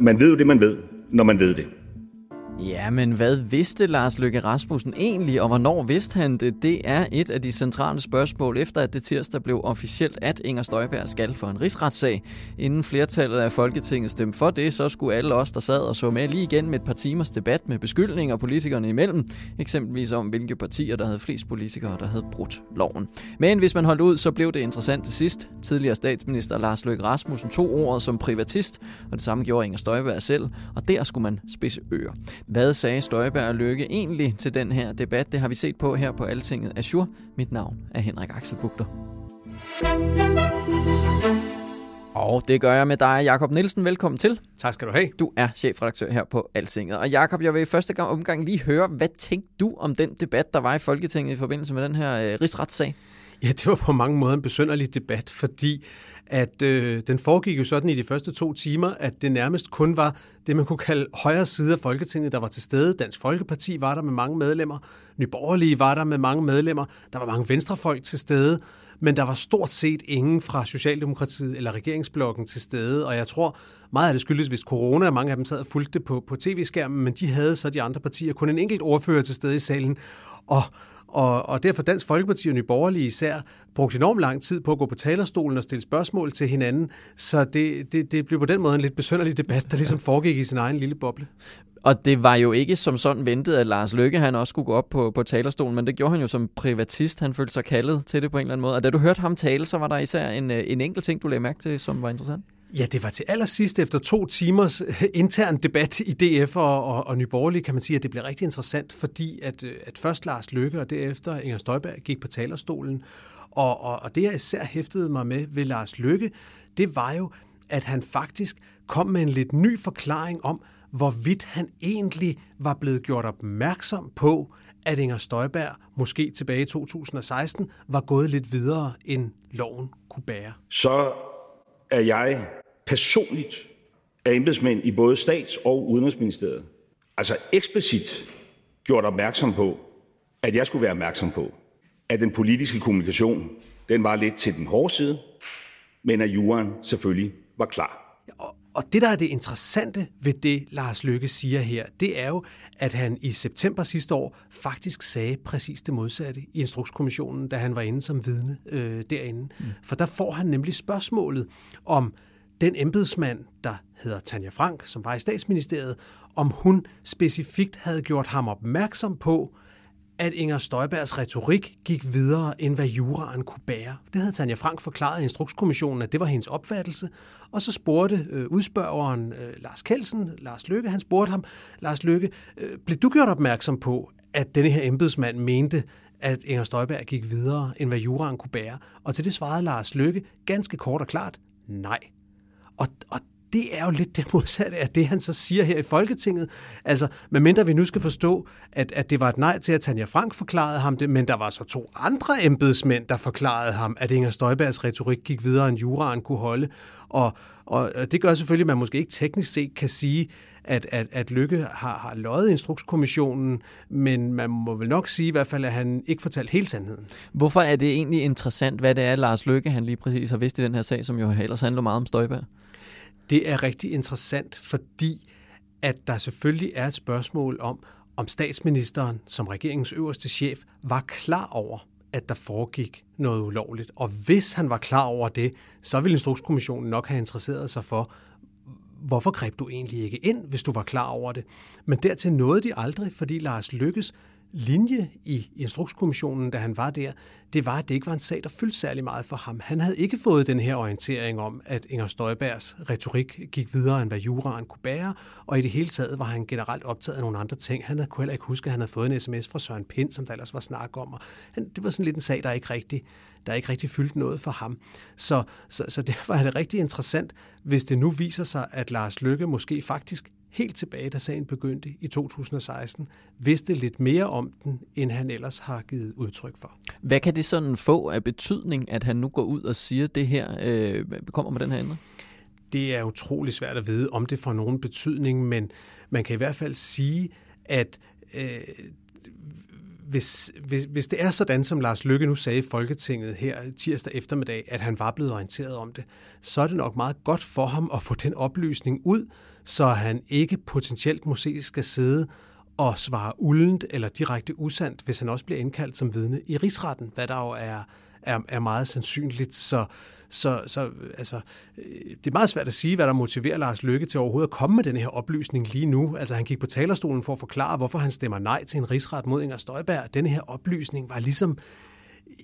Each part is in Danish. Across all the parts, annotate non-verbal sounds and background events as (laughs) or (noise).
Man ved jo det, man ved, når man ved det. Ja, men hvad vidste Lars Løkke Rasmussen egentlig, og hvornår vidste han det? Det er et af de centrale spørgsmål, efter at det tirsdag blev officielt, at Inger Støjberg skal for en rigsretssag. Inden flertallet af Folketinget stemte for det, så skulle alle os, der sad og så med lige igen med et par timers debat med beskyldninger politikerne imellem, eksempelvis om, hvilke partier, der havde flest politikere, der havde brudt loven. Men hvis man holdt ud, så blev det interessant til sidst. Tidligere statsminister Lars Løkke Rasmussen tog ordet som privatist, og det samme gjorde Inger Støjberg selv, og der skulle man spidse ører. Hvad sagde Støjberg og Lykke egentlig til den her debat? Det har vi set på her på Altinget Azure. Mit navn er Henrik Axel Bugter. Og det gør jeg med dig, Jakob Nielsen. Velkommen til. Tak skal du have. Du er chefredaktør her på Altinget. Og Jakob, jeg vil i første gang omgang lige høre, hvad tænkte du om den debat, der var i Folketinget i forbindelse med den her øh, rigsretssag? Ja, det var på mange måder en besønderlig debat, fordi at øh, den foregik jo sådan i de første to timer, at det nærmest kun var det, man kunne kalde højre side af Folketinget, der var til stede. Dansk Folkeparti var der med mange medlemmer. Nyborgerlige var der med mange medlemmer. Der var mange venstrefolk til stede. Men der var stort set ingen fra Socialdemokratiet eller regeringsblokken til stede. Og jeg tror, meget af det skyldes hvis corona. Mange af dem sad og fulgte det på, på tv-skærmen, men de havde så de andre partier kun en enkelt ordfører til stede i salen. Og og, og derfor Dansk Folkeparti og Nye Borgerlige især brugt enormt lang tid på at gå på talerstolen og stille spørgsmål til hinanden. Så det, det, det blev på den måde en lidt besønderlig debat, der ligesom foregik i sin egen lille boble. Og det var jo ikke som sådan ventet, at Lars Løkke han også skulle gå op på, på talerstolen, men det gjorde han jo som privatist. Han følte sig kaldet til det på en eller anden måde. Og da du hørte ham tale, så var der især en, en enkelt ting, du lagde mærke til, som var interessant. Ja, det var til allersidst efter to timers øh, intern debat i DF og, og, og Nyborgerlige, kan man sige, at det blev rigtig interessant, fordi at, øh, at først Lars Løkke og derefter Inger Støjberg gik på talerstolen. Og, og, og det, jeg især hæftede mig med ved Lars Løkke, det var jo, at han faktisk kom med en lidt ny forklaring om, hvorvidt han egentlig var blevet gjort opmærksom på, at Inger Støjberg måske tilbage i 2016 var gået lidt videre, end loven kunne bære. Så er jeg personligt af embedsmænd i både stats- og udenrigsministeriet, altså eksplicit gjort opmærksom på, at jeg skulle være opmærksom på, at den politiske kommunikation, den var lidt til den hårde side, men at juraen selvfølgelig var klar. Og, og det, der er det interessante ved det, Lars Løkke siger her, det er jo, at han i september sidste år faktisk sagde præcis det modsatte i Instrukskommissionen, da han var inde som vidne øh, derinde. Mm. For der får han nemlig spørgsmålet om den embedsmand, der hedder Tanja Frank, som var i statsministeriet, om hun specifikt havde gjort ham opmærksom på, at Inger Støjbergs retorik gik videre, end hvad juraen kunne bære. Det havde Tanja Frank forklaret i Instrukskommissionen, at det var hendes opfattelse. Og så spurgte øh, udspørgeren øh, Lars Kelsen, Lars Lykke, han spurgte ham, Lars Lykke, øh, blev du gjort opmærksom på, at denne her embedsmand mente, at Inger Støjberg gik videre, end hvad juraen kunne bære? Og til det svarede Lars Lykke ganske kort og klart, nej. Og, og det er jo lidt det modsatte af det, han så siger her i Folketinget. Altså, medmindre vi nu skal forstå, at, at det var et nej til, at Tanja Frank forklarede ham det, men der var så to andre embedsmænd, der forklarede ham, at Inger Støjbergs retorik gik videre, end juraen kunne holde. Og, og det gør selvfølgelig, at man måske ikke teknisk set kan sige, at, at, at Lykke har, har løjet instrukskommissionen, men man må vel nok sige i hvert fald, at han ikke fortalte hele sandheden. Hvorfor er det egentlig interessant, hvad det er, Lars Lykke han lige præcis har vidst i den her sag, som jo ellers handler meget om Støjberg? Det er rigtig interessant, fordi at der selvfølgelig er et spørgsmål om, om statsministeren som regeringens øverste chef var klar over, at der foregik noget ulovligt. Og hvis han var klar over det, så ville Instrukskommissionen nok have interesseret sig for, hvorfor greb du egentlig ikke ind, hvis du var klar over det? Men dertil nåede de aldrig, fordi Lars Lykkes linje i Instrukskommissionen, da han var der, det var, at det ikke var en sag, der fyldte særlig meget for ham. Han havde ikke fået den her orientering om, at Inger Støjbergs retorik gik videre, end hvad juraen kunne bære, og i det hele taget var han generelt optaget af nogle andre ting. Han kunne heller ikke huske, at han havde fået en sms fra Søren Pind, som der ellers var snak om, og han, det var sådan lidt en sag, der ikke rigtig, der ikke rigtig fyldte noget for ham. Så, så, så derfor er det rigtig interessant, hvis det nu viser sig, at Lars Lykke måske faktisk helt tilbage, da sagen begyndte i 2016, vidste lidt mere om den, end han ellers har givet udtryk for. Hvad kan det sådan få af betydning, at han nu går ud og siger det her, øh, kommer med den her ændring? Det er utrolig svært at vide, om det får nogen betydning, men man kan i hvert fald sige, at øh, hvis, hvis, hvis det er sådan, som Lars Lykke nu sagde i Folketinget her tirsdag eftermiddag, at han var blevet orienteret om det, så er det nok meget godt for ham at få den oplysning ud, så han ikke potentielt måske skal sidde og svare uldent eller direkte usandt, hvis han også bliver indkaldt som vidne i rigsretten, hvad der jo er, er, er meget sandsynligt. Så, så, så altså, det er meget svært at sige, hvad der motiverer Lars Løkke til overhovedet at komme med den her oplysning lige nu. Altså han gik på talerstolen for at forklare, hvorfor han stemmer nej til en rigsret mod Inger Støjberg. Denne her oplysning var ligesom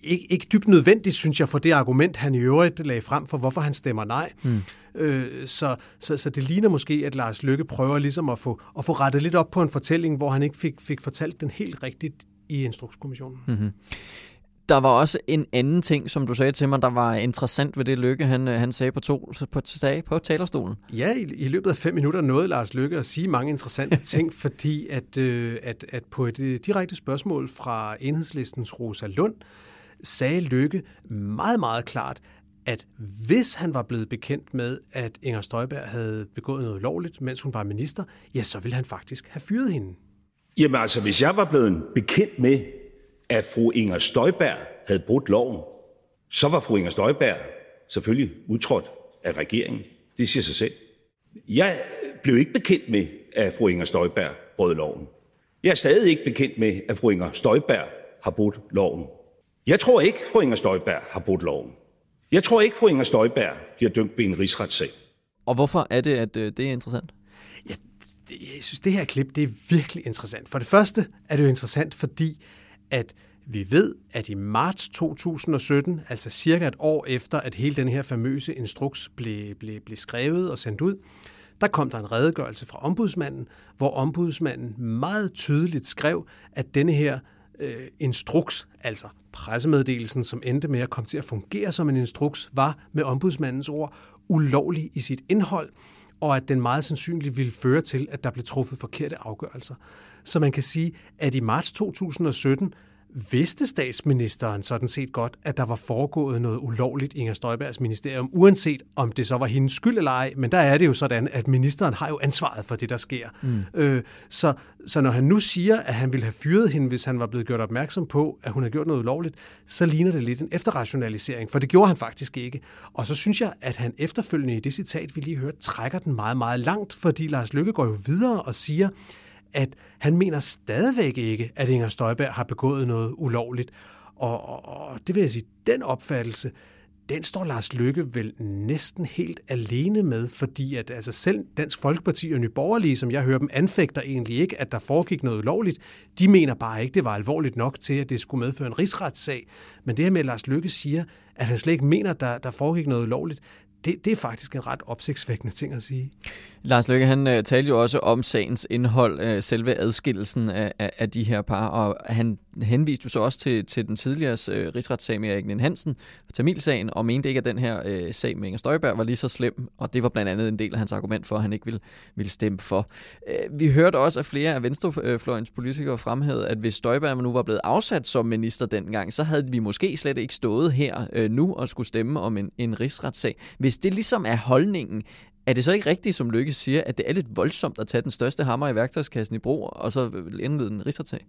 ikke, ikke dybt nødvendigt, synes jeg, for det argument, han i øvrigt lagde frem for, hvorfor han stemmer nej. Mm. Øh, så, så, så det ligner måske, at Lars Lykke prøver ligesom at få, at få rettet lidt op på en fortælling, hvor han ikke fik, fik fortalt den helt rigtigt i Instrukskommissionen. Mm-hmm. Der var også en anden ting, som du sagde til mig, der var interessant ved det Lykke, han, han sagde på, to, på, sagde på talerstolen. Ja, i, i løbet af fem minutter nåede Lars Lykke at sige mange interessante (laughs) ting, fordi at, øh, at, at på et øh, direkte spørgsmål fra enhedslistens Rosa Lund, sagde Lykke meget, meget klart, at hvis han var blevet bekendt med, at Inger Støjberg havde begået noget lovligt, mens hun var minister, ja, så ville han faktisk have fyret hende. Jamen altså, hvis jeg var blevet bekendt med, at fru Inger Støjberg havde brudt loven, så var fru Inger Støjberg selvfølgelig udtrådt af regeringen. Det siger sig selv. Jeg blev ikke bekendt med, at fru Inger Støjberg brød loven. Jeg er stadig ikke bekendt med, at fru Inger Støjberg har brudt loven. Jeg tror ikke, fru Inger Støjberg har brudt loven. Jeg tror ikke, fru Inger Støjberg bliver dømt ved en rigsretssag. Og hvorfor er det, at øh, det er interessant? Ja, det, jeg synes, det her klip det er virkelig interessant. For det første er det jo interessant, fordi at vi ved, at i marts 2017, altså cirka et år efter, at hele den her famøse instruks blev, blev, blev skrevet og sendt ud, der kom der en redegørelse fra ombudsmanden, hvor ombudsmanden meget tydeligt skrev, at denne her øh, instruks, altså pressemeddelelsen, som endte med at komme til at fungere som en instruks, var med ombudsmandens ord ulovlig i sit indhold, og at den meget sandsynligt ville føre til, at der blev truffet forkerte afgørelser. Så man kan sige, at i marts 2017 vidste statsministeren sådan set godt, at der var foregået noget ulovligt i Inger Støjbergs ministerium, uanset om det så var hendes skyld eller ej, men der er det jo sådan, at ministeren har jo ansvaret for det, der sker. Mm. Øh, så, så når han nu siger, at han ville have fyret hende, hvis han var blevet gjort opmærksom på, at hun har gjort noget ulovligt, så ligner det lidt en efterrationalisering, for det gjorde han faktisk ikke. Og så synes jeg, at han efterfølgende i det citat, vi lige hørte, trækker den meget, meget langt, fordi Lars Lykke går jo videre og siger, at han mener stadigvæk ikke, at Inger Støjberg har begået noget ulovligt. Og, og, og det vil jeg sige, den opfattelse, den står Lars Lykke vel næsten helt alene med, fordi at altså selv Dansk Folkeparti og Nyborgerlige, som jeg hører dem, anfægter egentlig ikke, at der foregik noget ulovligt. De mener bare ikke, det var alvorligt nok til, at det skulle medføre en rigsretssag. Men det her med, at Lars Lykke siger, at han slet ikke mener, at der, der foregik noget ulovligt, det, det er faktisk en ret opsigtsvækkende ting at sige. Lars Løkke, han uh, talte jo også om sagens indhold, uh, selve adskillelsen af, af, af de her par, og han henviste jo så også til, til den tidligere øh, rigsretssag med Erik Hansen, Tamilsagen, og mente ikke, at den her øh, sag med Inger Støjberg var lige så slem, og det var blandt andet en del af hans argument for, at han ikke ville, ville stemme for. Øh, vi hørte også, at flere af Venstrefløjens politikere fremhævede, at hvis Støjberg nu var blevet afsat som minister dengang, så havde vi måske slet ikke stået her øh, nu og skulle stemme om en, en rigsretssag. Hvis det ligesom er holdningen, er det så ikke rigtigt, som Lykke siger, at det er lidt voldsomt at tage den største hammer i værktøjskassen i brug, og så øh, indlede en rigsretssag?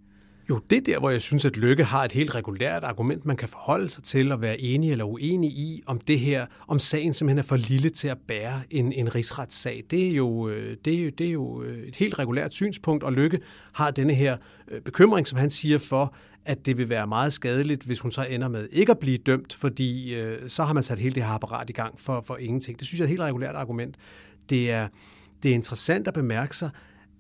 Jo, det er der, hvor jeg synes, at Lykke har et helt regulært argument, man kan forholde sig til og være enig eller uenig i, om det her, om sagen simpelthen er for lille til at bære en, en rigsretssag. Det er, jo, øh, det, er jo, det er jo øh, et helt regulært synspunkt, og Lykke har denne her øh, bekymring, som han siger for, at det vil være meget skadeligt, hvis hun så ender med ikke at blive dømt, fordi øh, så har man sat hele det her apparat i gang for, for ingenting. Det synes jeg er et helt regulært argument. Det er, det er interessant at bemærke sig,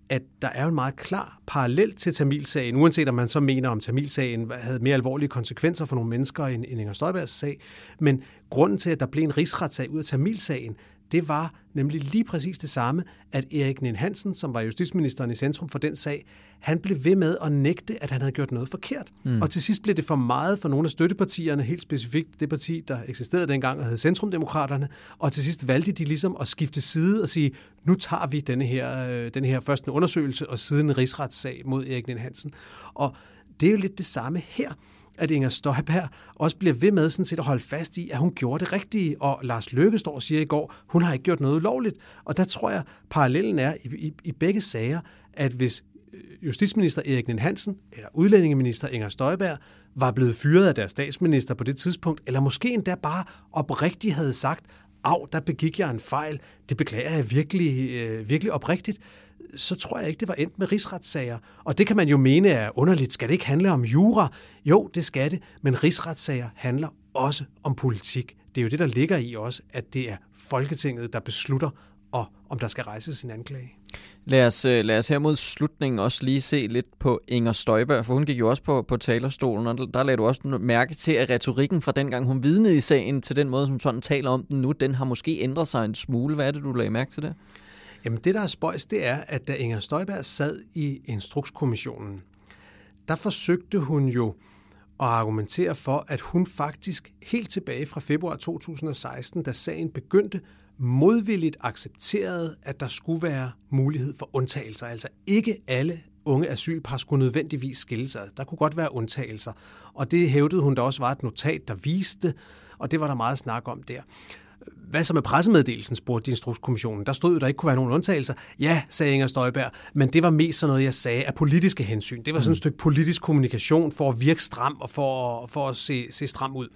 at der er en meget klar parallel til Tamilsagen, uanset om man så mener, om Tamilsagen havde mere alvorlige konsekvenser for nogle mennesker end, end Inger Støjbergs sag. Men grunden til, at der blev en rigsretssag ud af Tamilsagen, det var nemlig lige præcis det samme, at Erik Nien Hansen, som var justitsministeren i centrum for den sag, han blev ved med at nægte, at han havde gjort noget forkert. Mm. Og til sidst blev det for meget for nogle af støttepartierne, helt specifikt det parti, der eksisterede dengang og hed Centrumdemokraterne, og til sidst valgte de ligesom at skifte side og sige, nu tager vi denne her, øh, denne her først en undersøgelse og siden en rigsretssag mod Erik Nien Hansen. Og det er jo lidt det samme her at Inger Støjberg også bliver ved med sådan set at holde fast i, at hun gjorde det rigtige. Og Lars Løkke står og siger i går, hun har ikke gjort noget ulovligt. Og der tror jeg, parallellen er i, i, i begge sager, at hvis øh, justitsminister Erik Nien Hansen eller udlændingeminister Inger Støjberg var blevet fyret af deres statsminister på det tidspunkt, eller måske endda bare oprigtigt havde sagt, af, der begik jeg en fejl, det beklager jeg virkelig, øh, virkelig oprigtigt, så tror jeg ikke, det var endt med rigsretssager. Og det kan man jo mene er underligt. Skal det ikke handle om jura? Jo, det skal det, men rigsretssager handler også om politik. Det er jo det, der ligger i også, at det er Folketinget, der beslutter, og om der skal rejses en anklage. Lad os, øh, lad os her mod slutningen også lige se lidt på Inger Støjberg, for hun gik jo også på, på talerstolen, og der lagde du også mærke til, at retorikken fra dengang hun vidnede i sagen til den måde, som sådan taler om den nu, den har måske ændret sig en smule. Hvad er det, du lagde mærke til det? Jamen det, der er spøjs, det er, at da Inger Støjberg sad i Instrukskommissionen, der forsøgte hun jo at argumentere for, at hun faktisk helt tilbage fra februar 2016, da sagen begyndte, modvilligt accepterede, at der skulle være mulighed for undtagelser. Altså ikke alle unge asylpar skulle nødvendigvis skille sig. Der kunne godt være undtagelser. Og det hævdede hun, der også var et notat, der viste, og det var der meget snak om der. Hvad så med pressemeddelelsen, spurgte Instrukskommissionen. Der stod jo, der ikke kunne være nogen undtagelser. Ja, sagde Inger Støjberg, men det var mest sådan noget, jeg sagde af politiske hensyn. Det var sådan et mm. stykke politisk kommunikation for at virke stram og for, for at se, se stram ud.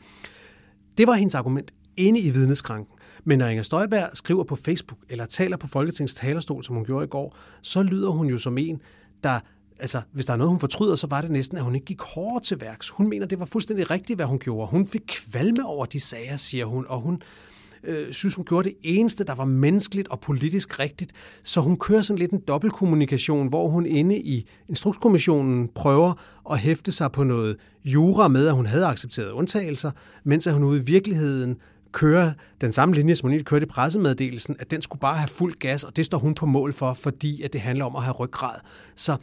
Det var hendes argument inde i vidneskranken. Men når Inger Støjberg skriver på Facebook eller taler på Folketingets talerstol, som hun gjorde i går, så lyder hun jo som en, der altså, hvis der er noget, hun fortryder, så var det næsten, at hun ikke gik hårdt til værks. Hun mener, det var fuldstændig rigtigt, hvad hun gjorde. Hun fik kvalme over de sager, siger hun, og hun øh, synes, hun gjorde det eneste, der var menneskeligt og politisk rigtigt. Så hun kører sådan lidt en dobbeltkommunikation, hvor hun inde i Instrukskommissionen prøver at hæfte sig på noget jura med, at hun havde accepteret undtagelser, mens at hun ude i virkeligheden kører den samme linje, som hun lige kørte i pressemeddelelsen, at den skulle bare have fuld gas, og det står hun på mål for, fordi at det handler om at have ryggrad. Så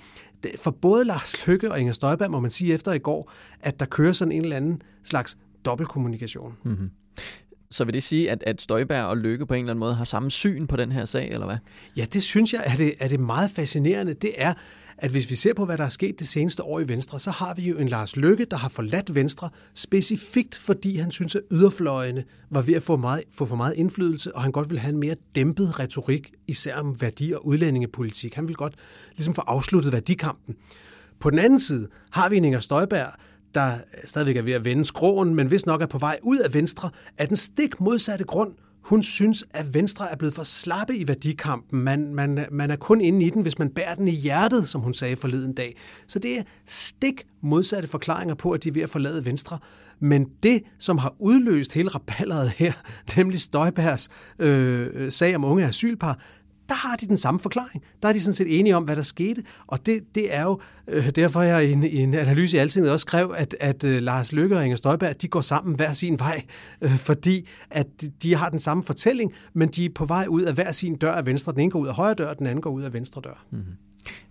for både Lars Lykke og Inger Støjberg må man sige efter i går, at der kører sådan en eller anden slags dobbeltkommunikation. Mm-hmm. Så vil det sige, at, at Støjberg og Lykke på en eller anden måde har samme syn på den her sag, eller hvad? Ja, det synes jeg er det, er det meget fascinerende. Det er, at hvis vi ser på, hvad der er sket det seneste år i Venstre, så har vi jo en Lars Lykke, der har forladt Venstre, specifikt fordi han synes, at yderfløjene var ved at få, meget, få for meget indflydelse, og han godt vil have en mere dæmpet retorik, især om værdi- og udlændingepolitik. Han vil godt ligesom få afsluttet værdikampen. På den anden side har vi en Inger Støjberg, der stadigvæk er ved at vende skråen, men hvis nok er på vej ud af Venstre, af den stik modsatte grund. Hun synes, at Venstre er blevet for slappe i værdikampen. Man, man, man er kun inde i den, hvis man bærer den i hjertet, som hun sagde forleden dag. Så det er stik modsatte forklaringer på, at de er ved at forlade Venstre. Men det, som har udløst hele raballeret her, (laughs) nemlig Støjbergs øh, sag om unge asylpar, der har de den samme forklaring. Der er de sådan set enige om, hvad der skete. Og det, det er jo øh, derfor, jeg i en, i en analyse i Altinget også skrev, at, at øh, Lars Løkke og Inger Støjberg, de går sammen hver sin vej, øh, fordi at de har den samme fortælling, men de er på vej ud af hver sin dør af venstre. Den ene går ud af højre dør, den anden går ud af venstre dør. Mm-hmm.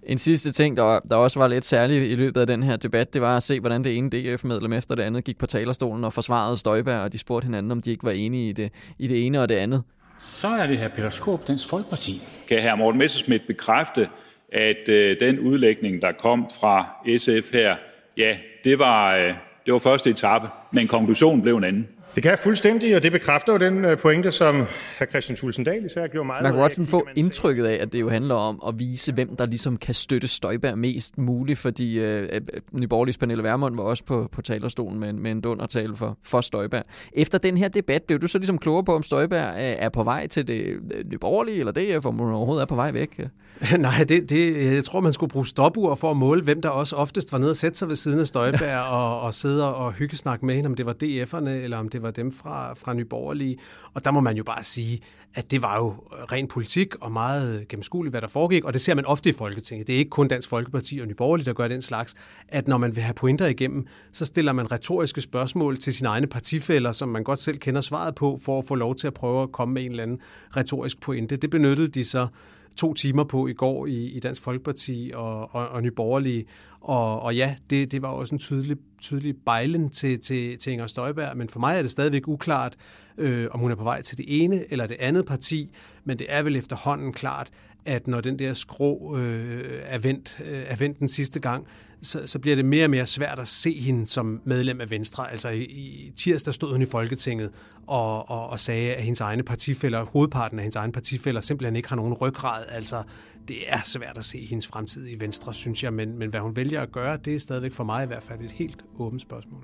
En sidste ting, der, der også var lidt særlig i løbet af den her debat, det var at se, hvordan det ene DF-medlem efter det andet gik på talerstolen og forsvarede Støjberg, og de spurgte hinanden, om de ikke var enige i det, i det ene og det andet. Så er det her Peter Skåb, Dansk Folkeparti. Kan hr. Morten Messerschmidt bekræfte, at øh, den udlægning, der kom fra SF her, ja, det var, øh, det var første etape, men konklusionen blev en anden? Det kan jeg fuldstændig, og det bekræfter jo den øh, pointe, som hr. Christian Tulsendal især gjorde meget Man kan godt sådan få indtrykket af, at det jo handler om at vise, hvem der ligesom kan støtte Støjberg mest muligt, fordi øh, øh Nyborgerligs Pernille Vermund var også på, på talerstolen med, med en dundertale for, for Støjberg. Efter den her debat, blev du så ligesom klogere på, om Støjberg er på vej til det Nyborgerlige, eller det, om hun overhovedet er på vej væk? (laughs) Nej, det, det, jeg tror, man skulle bruge stopur for at måle, hvem der også oftest var nede og sætte sig ved siden af Støjberg og, og sidde og hyggesnakke med hende, om det var DF'erne, eller om det var dem fra, fra Nyborgerlige. Og der må man jo bare sige, at det var jo ren politik og meget gennemskueligt, hvad der foregik. Og det ser man ofte i Folketinget. Det er ikke kun Dansk Folkeparti og Nyborgerlige, der gør den slags. At når man vil have pointer igennem, så stiller man retoriske spørgsmål til sine egne partifælder, som man godt selv kender svaret på, for at få lov til at prøve at komme med en eller anden retorisk pointe. Det benyttede de så to timer på i går i, i Dansk Folkeparti og, og, og Nyborgerlige. Og, og ja, det, det var også en tydelig, tydelig bejlen til, til, til Inger Støjberg, men for mig er det stadigvæk uklart, øh, om hun er på vej til det ene eller det andet parti, men det er vel efterhånden klart, at når den der skrå øh, er, vendt, øh, er vendt den sidste gang, så, så bliver det mere og mere svært at se hende som medlem af Venstre. Altså i, i tirsdag stod hun i Folketinget og, og, og sagde, at hendes egne partifælder, hovedparten af hendes egne partifælder, simpelthen ikke har nogen ryggrad. Altså det er svært at se hendes fremtid i Venstre, synes jeg, men, men hvad hun vælger at gøre, det er stadigvæk for mig i hvert fald et helt åbent spørgsmål.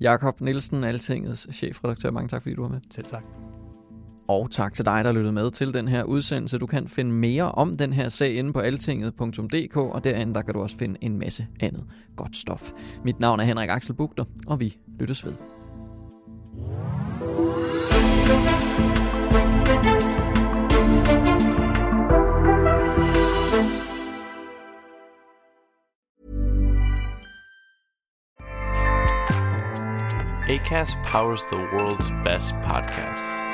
Jakob Nielsen, Altingets chefredaktør. Mange tak, fordi du var med. Selv tak. Og tak til dig, der lyttede med til den her udsendelse. Du kan finde mere om den her sag inde på altinget.dk, og derinde der kan du også finde en masse andet godt stof. Mit navn er Henrik Axel Bugter, og vi lyttes ved. ACAST powers the world's best podcasts.